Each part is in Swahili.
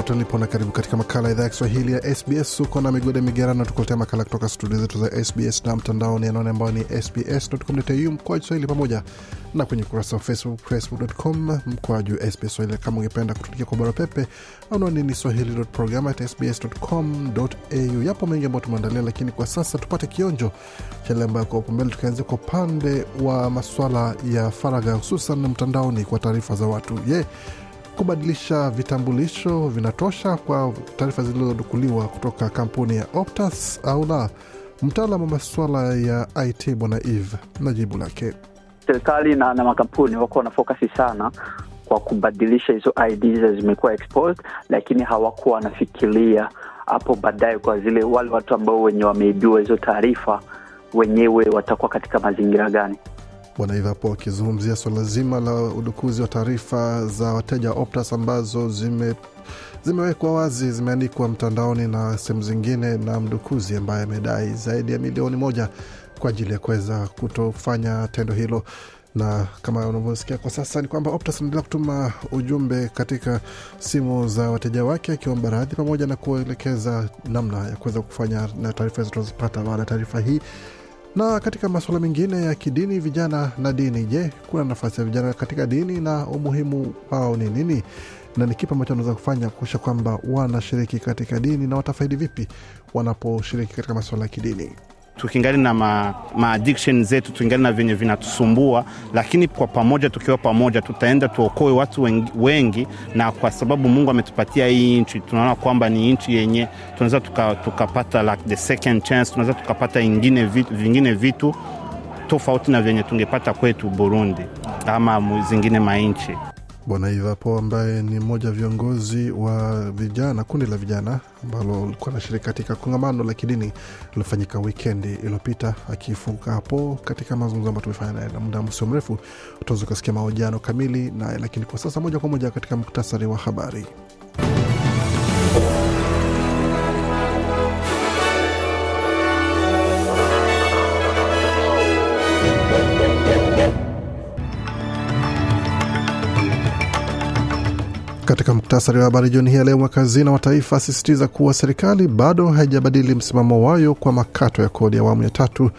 Jambo ulipo na karibu katika makala ya idhaa ya Kiswahili ya SBS. Uko na migode migerano, tukuletea makala kutoka studio zetu za SBS na mtandaoni anaone ambao ni sbs.com.au mkoa Swahili, pamoja na kwenye ukurasa wa Facebook, facebook.com mkoa SBS Swahili. Kama ungependa kutuandikia kwa barua pepe, anwani ni swahili.program@sbs.com.au. Yapo mengi ambayo tumeandalia, lakini kwa sasa tupate kionjo cha yale ambayo kwa mbele, tukianzia kwa upande wa maswala ya faragha, hususan mtandaoni kwa taarifa za watu. Je, yeah kubadilisha vitambulisho vinatosha kwa taarifa zilizodukuliwa kutoka kampuni ya Optus au la? Mtaalam wa masuala ya IT Bwana Eve na jibu lake. Serikali na, na makampuni wako wanafokasi sana kwa kubadilisha hizo IDs zimekuwa exposed, lakini hawakuwa wanafikiria hapo baadaye kwa zile wale watu ambao wenye wameibiwa hizo taarifa wenyewe watakuwa katika mazingira gani. Bwana Ive hapo akizungumzia swala zima la udukuzi wa taarifa za wateja wa Optus ambazo zime zimewekwa wazi, zimeandikwa mtandaoni na sehemu zingine, na mdukuzi ambaye amedai zaidi ya milioni moja kwa ajili ya kuweza kutofanya tendo hilo. Na kama unavyosikia kwa sasa ni kwamba Optus anaendelea kutuma ujumbe katika simu za wateja wake akiomba radhi pamoja na kuelekeza namna ya kuweza kufanya na taarifa hizo tunazopata baada ya taarifa hii na katika masuala mengine ya kidini, vijana na dini. Je, kuna nafasi ya vijana katika dini na umuhimu wao ni nini, na ni kipi ambacho wanaweza kufanya kuhakikisha kwamba wanashiriki katika dini na watafaidi vipi wanaposhiriki katika masuala ya kidini? Tukingali na ma, ma addiction zetu tukingali na vyenye vinatusumbua, lakini kwa pamoja, tukiwa pamoja, tutaenda tuokoe watu wengi, wengi. Na kwa sababu Mungu ametupatia hii nchi, tunaona kwamba ni nchi yenye tunaweza tukapata tuka like the second chance, tunaweza tukapata ingine vitu, vingine vitu tofauti na vyenye tungepata kwetu Burundi ama zingine mainchi. Bwana Ivapo ambaye ni mmoja viongozi wa vijana, kundi la vijana ambalo likuwa anashiriki katika kongamano la kidini lilofanyika wikendi iliyopita, akifunga hapo katika mazungumzo ambayo tumefanya naye, na muda msio mrefu utaweza ukasikia mahojiano kamili naye, lakini kwa sasa moja kwa moja katika muktasari wa habari. Katika muktasari wa habari jioni hii ya leo, mwakazina wa taifa asisitiza kuwa serikali bado haijabadili msimamo wayo kwa makato ya kodi ya awamu ya tatu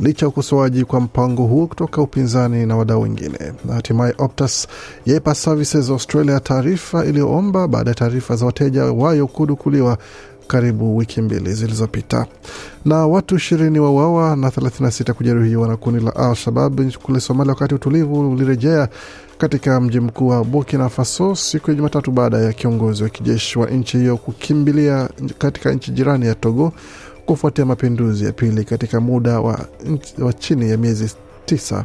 licha ya ukosoaji kwa mpango huo kutoka upinzani na wadau wengine. Na hatimaye Optus yaipa Services Australia taarifa iliyoomba baada ya taarifa za wateja wayo kudukuliwa karibu wiki mbili zilizopita. Na watu ishirini wauawa na 36 kujeruhiwa na kundi la Al-Shabab kule Somalia wakati utulivu ulirejea katika mji mkuu wa Burkina Faso siku ya Jumatatu baada ya kiongozi wa kijeshi wa nchi hiyo kukimbilia katika nchi jirani ya Togo kufuatia mapinduzi ya pili katika muda wa, wa chini ya miezi tisa.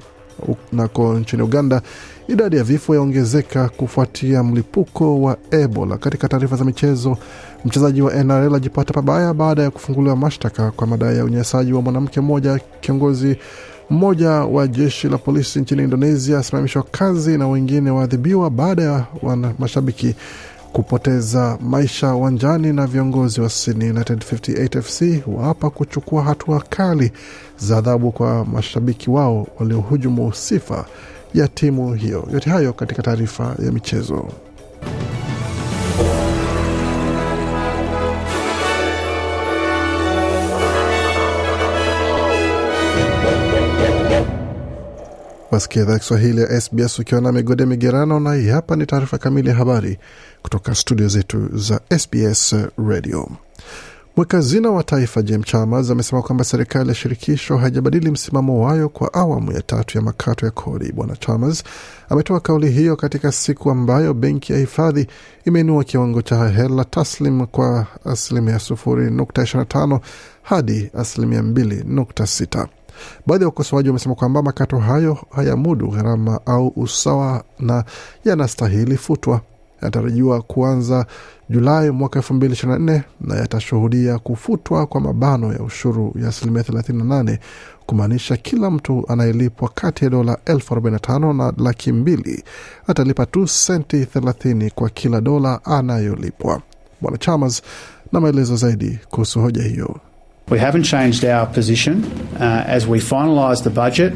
Nako nchini Uganda, idadi ya vifo yaongezeka kufuatia mlipuko wa Ebola. Katika taarifa za michezo, mchezaji wa NRL ajipata pabaya baada ya kufunguliwa mashtaka kwa madai ya unyanyasaji wa mwanamke mmoja. Kiongozi mmoja wa jeshi la polisi nchini Indonesia asimamishwa kazi na wengine waadhibiwa baada ya mashabiki kupoteza maisha uwanjani, na viongozi wa Sydney United 58 FC waapa kuchukua hatua kali za adhabu kwa mashabiki wao waliohujumu sifa ya timu hiyo. Yote hayo katika taarifa ya michezo. Wasikia idhaa Kiswahili ya SBS ukiwa na migode migerano, na hii hapa ni taarifa kamili ya habari kutoka studio zetu za SBS Radio. Mweka hazina wa taifa Jim Chalmers amesema kwamba serikali ya shirikisho haijabadili msimamo wayo kwa awamu ya tatu ya makato ya kodi. Bwana Chalmers ametoa kauli hiyo katika siku ambayo benki ya hifadhi imeinua kiwango cha hela taslim kwa asilimia sufuri nukta ishirini na tano hadi asilimia mbili nukta sita. Baadhi ya wakosoaji wamesema kwamba makato hayo hayamudu gharama au usawa na yanastahili futwa. Yanatarajiwa kuanza Julai mwaka elfu mbili ishirini na nne na yatashuhudia kufutwa kwa mabano ya ushuru ya asilimia 38 kumaanisha kila mtu anayelipwa kati ya dola elfu arobaini na tano na laki mbili atalipa tu senti 30 kwa kila dola anayolipwa. Bwana Chalmers na maelezo zaidi kuhusu hoja hiyo. We haven't changed our position. Uh, as we finalise the budget,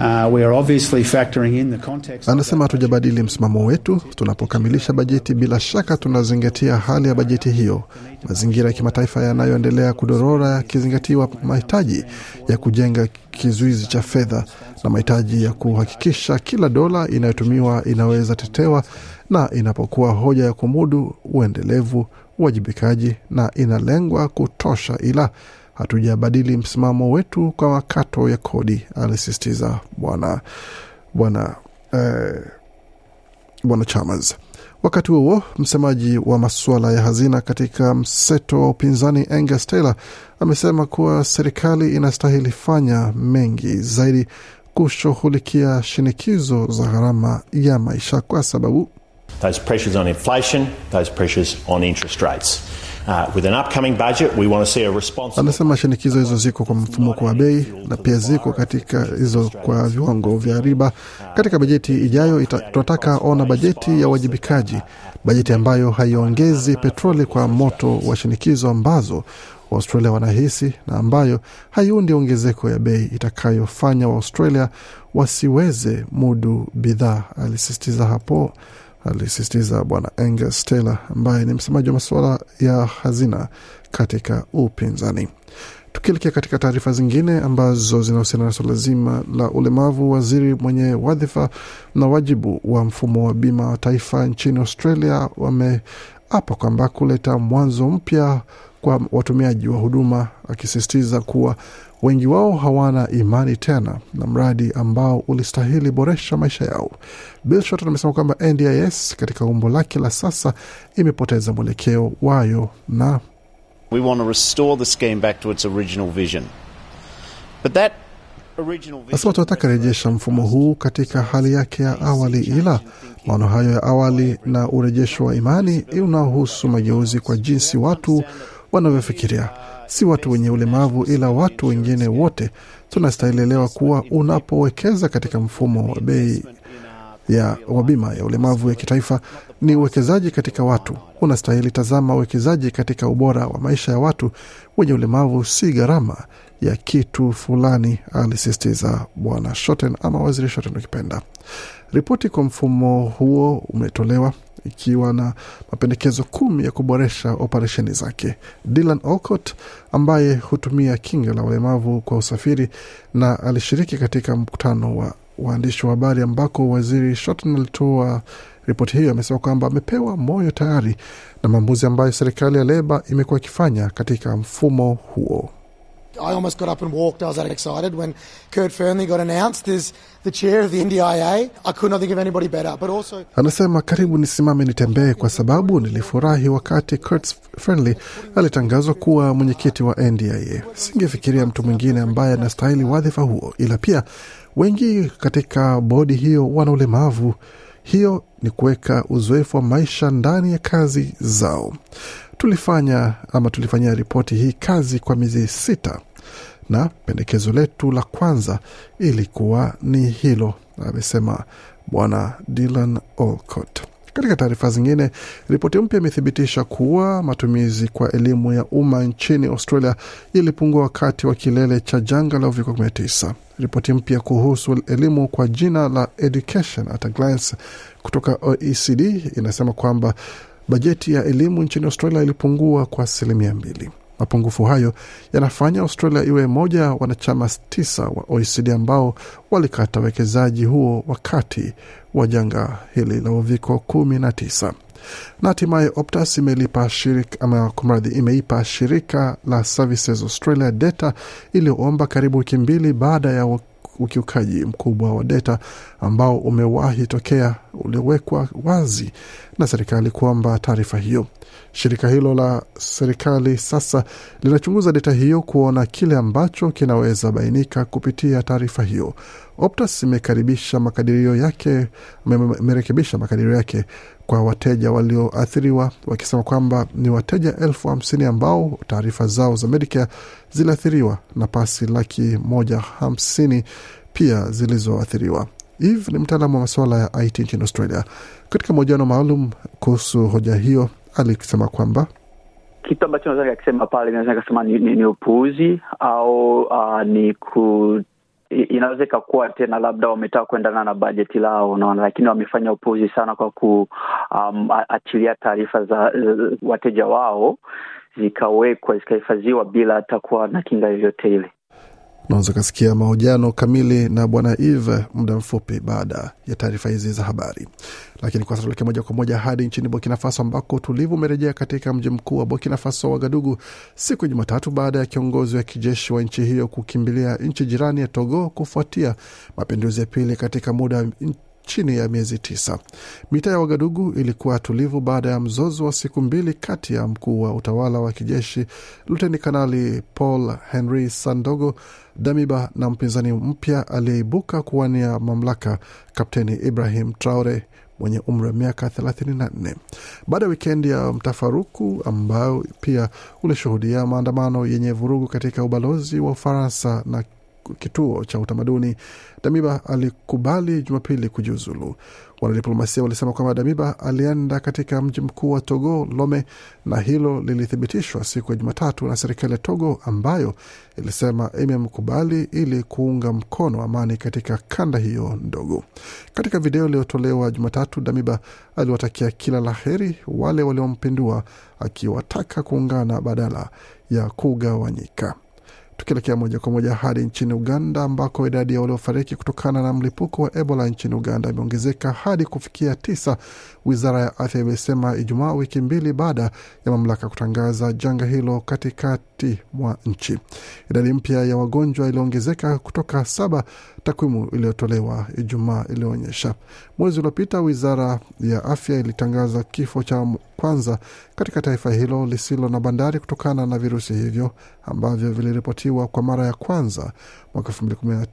uh, we are obviously factoring in the context. Anasema hatujabadili msimamo wetu. Tunapokamilisha bajeti, bila shaka tunazingatia hali ya bajeti hiyo, mazingira ya kimataifa yanayoendelea kudorora, yakizingatiwa mahitaji ya kujenga kizuizi cha fedha na mahitaji ya kuhakikisha kila dola inayotumiwa inaweza tetewa na inapokuwa hoja ya kumudu uendelevu, uwajibikaji na inalengwa kutosha, ila hatujabadili msimamo wetu kwa makato ya kodi, alisisitiza bwana bwana eh, bwana Chalmers. Wakati huo msemaji wa masuala ya hazina katika mseto wa upinzani Angus Taylor amesema kuwa serikali inastahili fanya mengi zaidi kushughulikia shinikizo za gharama ya maisha kwa sababu those pressures on inflation, those pressures on interest rates. Uh. Anasema shinikizo hizo ziko kwa mfumuko wa bei na pia ziko katika hizo kwa viwango vya riba. Katika bajeti ijayo tunataka ona bajeti ya uwajibikaji, bajeti ambayo haiongezi petroli kwa moto wa shinikizo ambazo Waaustralia wanahisi na ambayo haiundi ongezeko ya bei itakayofanya Waaustralia wasiweze mudu bidhaa, alisisitiza hapo alisisitiza Bwana Angus Taylor ambaye ni msemaji wa masuala ya hazina katika upinzani. Tukielekea katika taarifa zingine ambazo zinahusiana na suala zima la ulemavu, waziri mwenye wadhifa na wajibu wa mfumo wa bima wa taifa nchini Australia wameapa kwamba kuleta mwanzo mpya kwa watumiaji wa huduma, akisisitiza kuwa wengi wao hawana imani tena na mradi ambao ulistahili boresha maisha yao. Bill Shorten amesema kwamba NDIS katika umbo lake la sasa imepoteza mwelekeo wayo na We want to restore the scheme back to its original vision. But that. Nasema tunataka rejesha mfumo huu katika hali yake ya awali, ila maono hayo ya awali na urejesho wa imani unaohusu mageuzi kwa jinsi watu wanavyofikiria, si watu wenye ulemavu, ila watu wengine wote. Tunastahili elewa kuwa unapowekeza katika mfumo wa bei ya wa bima ya ulemavu ya kitaifa ni uwekezaji katika watu. Unastahili tazama uwekezaji katika ubora wa maisha ya watu wenye ulemavu, si gharama ya kitu fulani, alisisitiza Bwana Shoten ama Waziri Shoten ukipenda. Ripoti kwa mfumo huo umetolewa ikiwa na mapendekezo kumi ya kuboresha operesheni zake. Dylan Olcott ambaye hutumia kinga la ulemavu kwa usafiri na alishiriki katika mkutano wa waandishi wa habari ambako waziri Shorten alitoa ripoti hiyo, amesema kwamba amepewa moyo tayari na maamuzi ambayo serikali ya Leba imekuwa ikifanya katika mfumo huo. I almost got up and walked. I was that excited when Kurt Fernley got announced as the chair of the NDIA. I could not think of anybody better, but also Anasema karibu nisimame nitembee, kwa sababu nilifurahi wakati Kurt Fernley alitangazwa kuwa mwenyekiti wa NDIA. Singefikiria mtu mwingine ambaye anastahili wadhifa huo, ila pia wengi katika bodi hiyo wana ulemavu. Hiyo ni kuweka uzoefu wa maisha ndani ya kazi zao. Tulifanya ama tulifanyia ripoti hii kazi kwa miezi sita, na pendekezo letu la kwanza ilikuwa ni hilo, amesema Bwana Dylan Olcott. Katika taarifa zingine, ripoti mpya imethibitisha kuwa matumizi kwa elimu ya umma nchini Australia ilipungua wakati wa kilele cha janga la uviko 19. Ripoti mpya kuhusu elimu kwa jina la Education at a Glance kutoka OECD inasema kwamba bajeti ya elimu nchini Australia ilipungua kwa asilimia mbili. Mapungufu hayo yanafanya Australia iwe moja wanachama tisa wa OECD ambao walikata uwekezaji huo wakati wa janga hili la uviko kumi na tisa. Na hatimaye Optus imelipa shirika ama kumradhi, imeipa shirika la Services Australia data iliyoomba karibu wiki mbili baada ya ukiukaji mkubwa wa data ambao umewahi tokea uliowekwa wazi na serikali kuomba taarifa hiyo. Shirika hilo la serikali sasa linachunguza data hiyo kuona kile ambacho kinaweza bainika kupitia taarifa hiyo. Optus imekaribisha makadirio yake, imerekebisha makadirio yake kwa wateja walioathiriwa wakisema kwamba ni wateja elfu hamsini ambao taarifa zao za Medicare ziliathiriwa na pasi laki moja hamsini pia zilizoathiriwa. Eve ni mtaalamu wa masuala ya IT nchini Australia. Katika mahojiano maalum kuhusu hoja hiyo, alisema kwamba kitu ambacho naweza nikakisema pale, naweza nikasema ni, ni, ni upuuzi au uh, ni ku inaweza ikakuwa tena labda wametaka kuendana na bajeti lao, unaona, lakini wamefanya upuuzi sana kwa kuachilia um, taarifa za uh, wateja wao zikawekwa zikahifadhiwa bila hata kuwa na kinga yoyote ile. Unaweza ukasikia mahojiano kamili na bwana Eve muda mfupi baada ya taarifa hizi za habari. Lakini kwa sasa tuelekee moja kwa moja hadi nchini Burkina Faso ambako utulivu umerejea katika mji mkuu wa Burkina Faso, Wagadugu, siku ya Jumatatu baada ya kiongozi wa kijeshi wa nchi hiyo kukimbilia nchi jirani ya Togo kufuatia mapinduzi ya pili katika muda chini ya miezi tisa. Mitaa ya Wagadugu ilikuwa tulivu baada ya mzozo wa siku mbili kati ya mkuu wa utawala wa kijeshi Luteni Kanali Paul Henry Sandogo Damiba na mpinzani mpya aliyeibuka kuwania mamlaka Kapteni Ibrahim Traore mwenye umri wa miaka 34 baada ya wikendi ya mtafaruku ambayo pia ulishuhudia maandamano yenye vurugu katika ubalozi wa Ufaransa na kituo cha utamaduni. Damiba alikubali Jumapili kujiuzulu. Wanadiplomasia walisema kwamba Damiba alienda katika mji mkuu wa Togo, Lome, na hilo lilithibitishwa siku ya Jumatatu na serikali ya Togo ambayo ilisema imemkubali ili kuunga mkono amani katika kanda hiyo ndogo. Katika video iliyotolewa Jumatatu, Damiba aliwatakia kila la heri wale waliompindua, akiwataka kuungana badala ya kugawanyika. Tukielekea moja kwa moja hadi nchini Uganda ambako idadi ya waliofariki kutokana na mlipuko wa Ebola nchini Uganda imeongezeka hadi kufikia tisa, wizara ya afya imesema Ijumaa, wiki mbili baada ya mamlaka kutangaza janga hilo katikati mwa nchi. Idadi mpya ya wagonjwa iliongezeka kutoka saba, takwimu iliyotolewa Ijumaa iliyoonyesha. Mwezi uliopita wizara ya afya ilitangaza kifo cha kwanza katika taifa hilo lisilo na bandari kutokana na virusi hivyo ambavyo viliripotiwa kwa mara ya kwanza mwaka elfu mbili kumi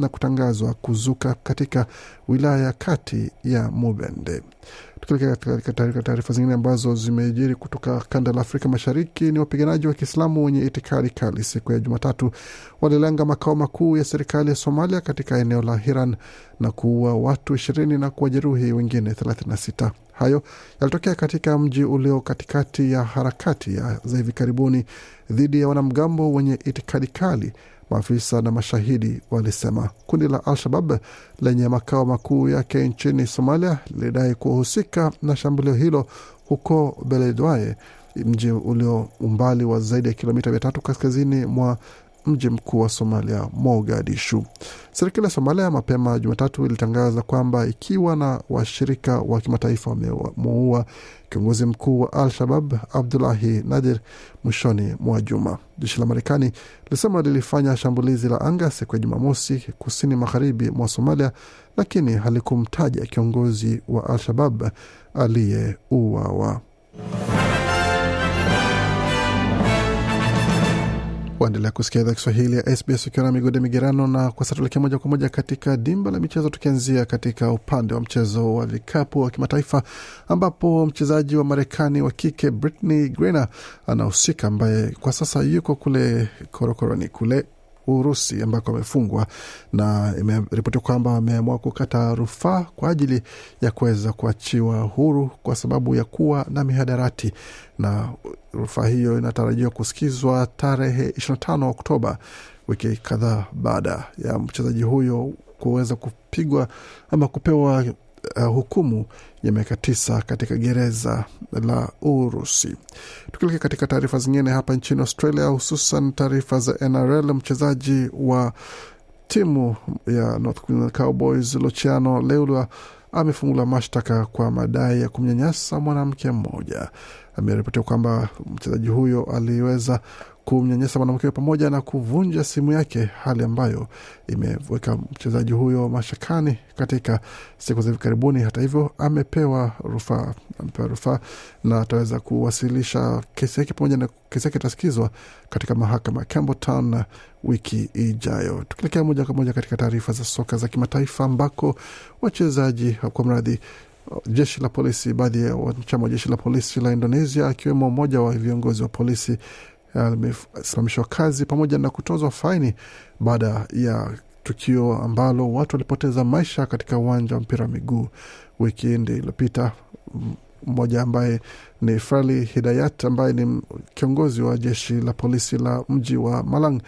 na kutangazwa kuzuka katika wilaya ya kati ya Mubende. Tukielekea katika taarifa zingine ambazo zimejiri kutoka kanda la Afrika Mashariki, ni wapiganaji wa Kiislamu wenye itikadi kali siku ya Jumatatu walilenga makao makuu ya serikali ya Somalia katika eneo la Hiran na kuua watu ishirini na kuwajeruhi wengine 36. Hayo yalitokea katika mji ulio katikati ya harakati za hivi karibuni dhidi ya wanamgambo wenye itikadi kali. Maafisa na mashahidi walisema. Kundi la Al-Shabab lenye makao makuu yake nchini Somalia lilidai kuhusika na shambulio hilo huko Beledweyne, mji ulio umbali wa zaidi ya kilomita mia tatu kaskazini mwa mji mkuu wa Somalia, Mogadishu. Serikali ya Somalia mapema Jumatatu ilitangaza kwamba ikiwa na washirika wa kimataifa wamemuua kiongozi mkuu wa Al-Shabab Abdulahi Nadir mwishoni mwa juma. Jeshi la Marekani lilisema lilifanya shambulizi la anga siku ya Jumamosi kusini magharibi mwa Somalia, lakini halikumtaja kiongozi wa Al-Shabab aliyeuawa. Waendelea kusikia idhaa Kiswahili ya SBS ukiwa na migode migerano, na kwa sasa tuelekea moja kwa moja katika dimba la michezo, tukianzia katika upande wa mchezo wa vikapu wa kimataifa ambapo mchezaji wa Marekani wa kike Brittney Griner anahusika, ambaye kwa sasa yuko kule korokoroni kule Urusi ambako amefungwa na imeripotiwa kwamba ameamua kukata rufaa kwa ajili ya kuweza kuachiwa huru kwa sababu ya kuwa na mihadarati, na rufaa hiyo inatarajiwa kusikizwa tarehe 25 Oktoba, wiki kadhaa baada ya mchezaji huyo kuweza kupigwa ama kupewa uh, hukumu ya miaka tisa katika gereza la Urusi. Tukilekea katika taarifa zingine hapa nchini Australia, hususan taarifa za NRL, mchezaji wa timu ya North Queensland Cowboys Luciano leula amefungula mashtaka kwa madai ya kumnyanyasa mwanamke mmoja. Ameripotiwa kwamba mchezaji huyo aliweza kumnyanyasa mwanamke pamoja na kuvunja simu yake, hali ambayo imeweka mchezaji huyo mashakani katika siku za hivi karibuni. Hata hivyo, amepewa rufaa, amepewa rufaa na ataweza kuwasilisha kesi yake pamoja na kesi yake itasikizwa katika mahakama ya Campbelltown wiki ijayo. Tukielekea moja kwa moja katika taarifa za soka za kimataifa ambako wachezaji kwa mradhi jeshi la polisi, baadhi ya wanachama wa jeshi la polisi la Indonesia akiwemo mmoja wa viongozi wa polisi amesimamishwa kazi pamoja na kutozwa faini baada ya tukio ambalo watu walipoteza maisha katika uwanja wa mpira wa miguu wikendi iliyopita. Mmoja ambaye ni Frali Hidayat ambaye ni kiongozi wa jeshi la polisi la mji wa Malang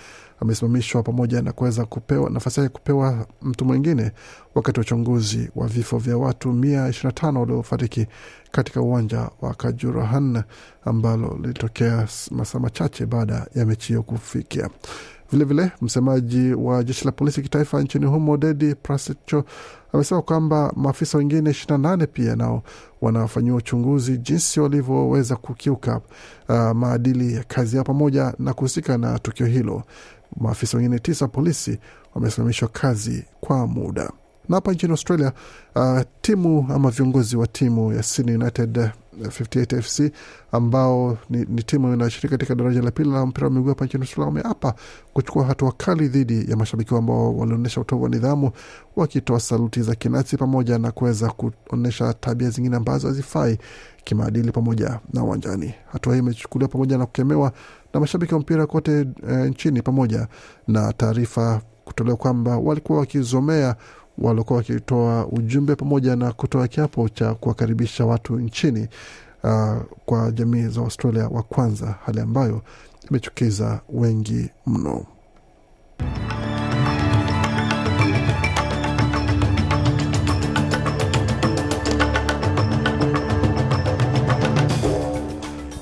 amesimamishwa pamoja na kuweza kupewa nafasi yake kupewa mtu mwingine wakati wa uchunguzi wa vifo vya watu mia ishirini na tano waliofariki katika uwanja wa Kajurahan ambalo lilitokea masaa machache baada ya mechi hiyo kufikia. Vilevile vile, msemaji wa jeshi la polisi kitaifa nchini humo Dedi Prasicho amesema kwamba maafisa wengine ishirini na nane pia nao wanafanyiwa uchunguzi jinsi walivyoweza kukiuka uh, maadili ya kazi yao pamoja na kuhusika na tukio hilo. Maafisa wengine tisa polisi wamesimamishwa kazi kwa muda. Na hapa nchini Australia, uh, timu ama viongozi wa timu ya Sydney United 58 FC ambao ni, ni timu inayoshiriki katika daraja la pili la mpira wa miguu hapa nchini Australia wameapa kuchukua hatua kali dhidi ya mashabiki ambao walionyesha utovu wa nidhamu, wakitoa saluti za kinasi pamoja na kuweza kuonyesha tabia zingine ambazo hazifai kimaadili pamoja na uwanjani. Hatua hii imechukuliwa pamoja na kukemewa na mashabiki wa mpira kote e, nchini pamoja na taarifa kutolewa kwamba walikuwa wakizomea walikuwa wakitoa ujumbe pamoja na kutoa kiapo cha kuwakaribisha watu nchini uh, kwa jamii za Australia wa kwanza, hali ambayo imechukiza wengi mno.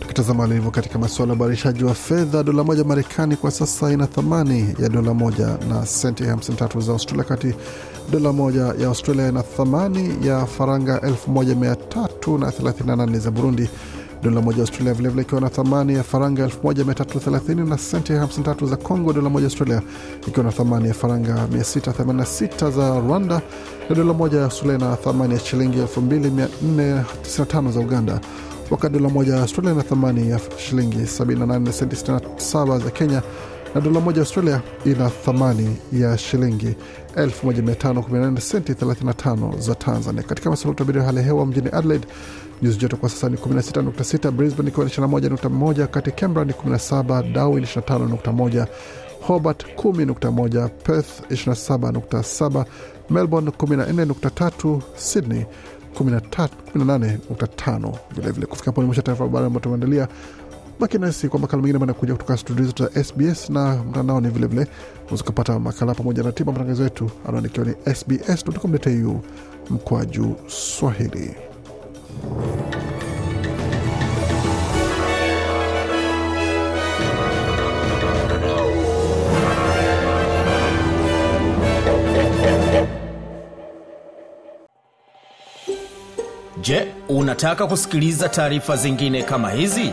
Tukitazama alivyo katika masuala ya ubadilishaji wa fedha, dola moja Marekani kwa sasa ina thamani ya dola moja na senti 53 za Australia, kati dola moja ya Australia ina thamani ya faranga 1338 za Burundi. Dola moja ya Australia vilevile ikiwa na thamani ya faranga 1330 na senti 53 za Congo. Dola moja ya Australia ikiwa na thamani ya faranga 686 za Rwanda, na dola moja ya Australia na thamani ya shilingi 2495 za Uganda wakati dola moja ya Australia na thamani ya shilingi 78 senti 67 za Kenya, na dola moja Australia ina thamani ya shilingi 1518 senti 35 za Tanzania. Katika masuala utabiri wa hali ya hewa mjini Adelaide nyuzi joto kwa sasa ni 16.6, Brisbane ikiwa ni 21.1, kati Canberra ni 17, Darwin 25.1, Hobart 10.1, Perth 27.7, Melbourne 14.3, Sydney 18.5. Vilevile kufika hapo mwisho taarifa habari ambayo tumeandalia. Baki nasi kwa makala mengine manakuja kutoka studio zetu za SBS na mtandaoni vilevile, unaweza kupata makala pamoja na tiba matangazo yetu anaandikiwa ni sbs.com.au mkwaju Swahili. Je, unataka kusikiliza taarifa zingine kama hizi?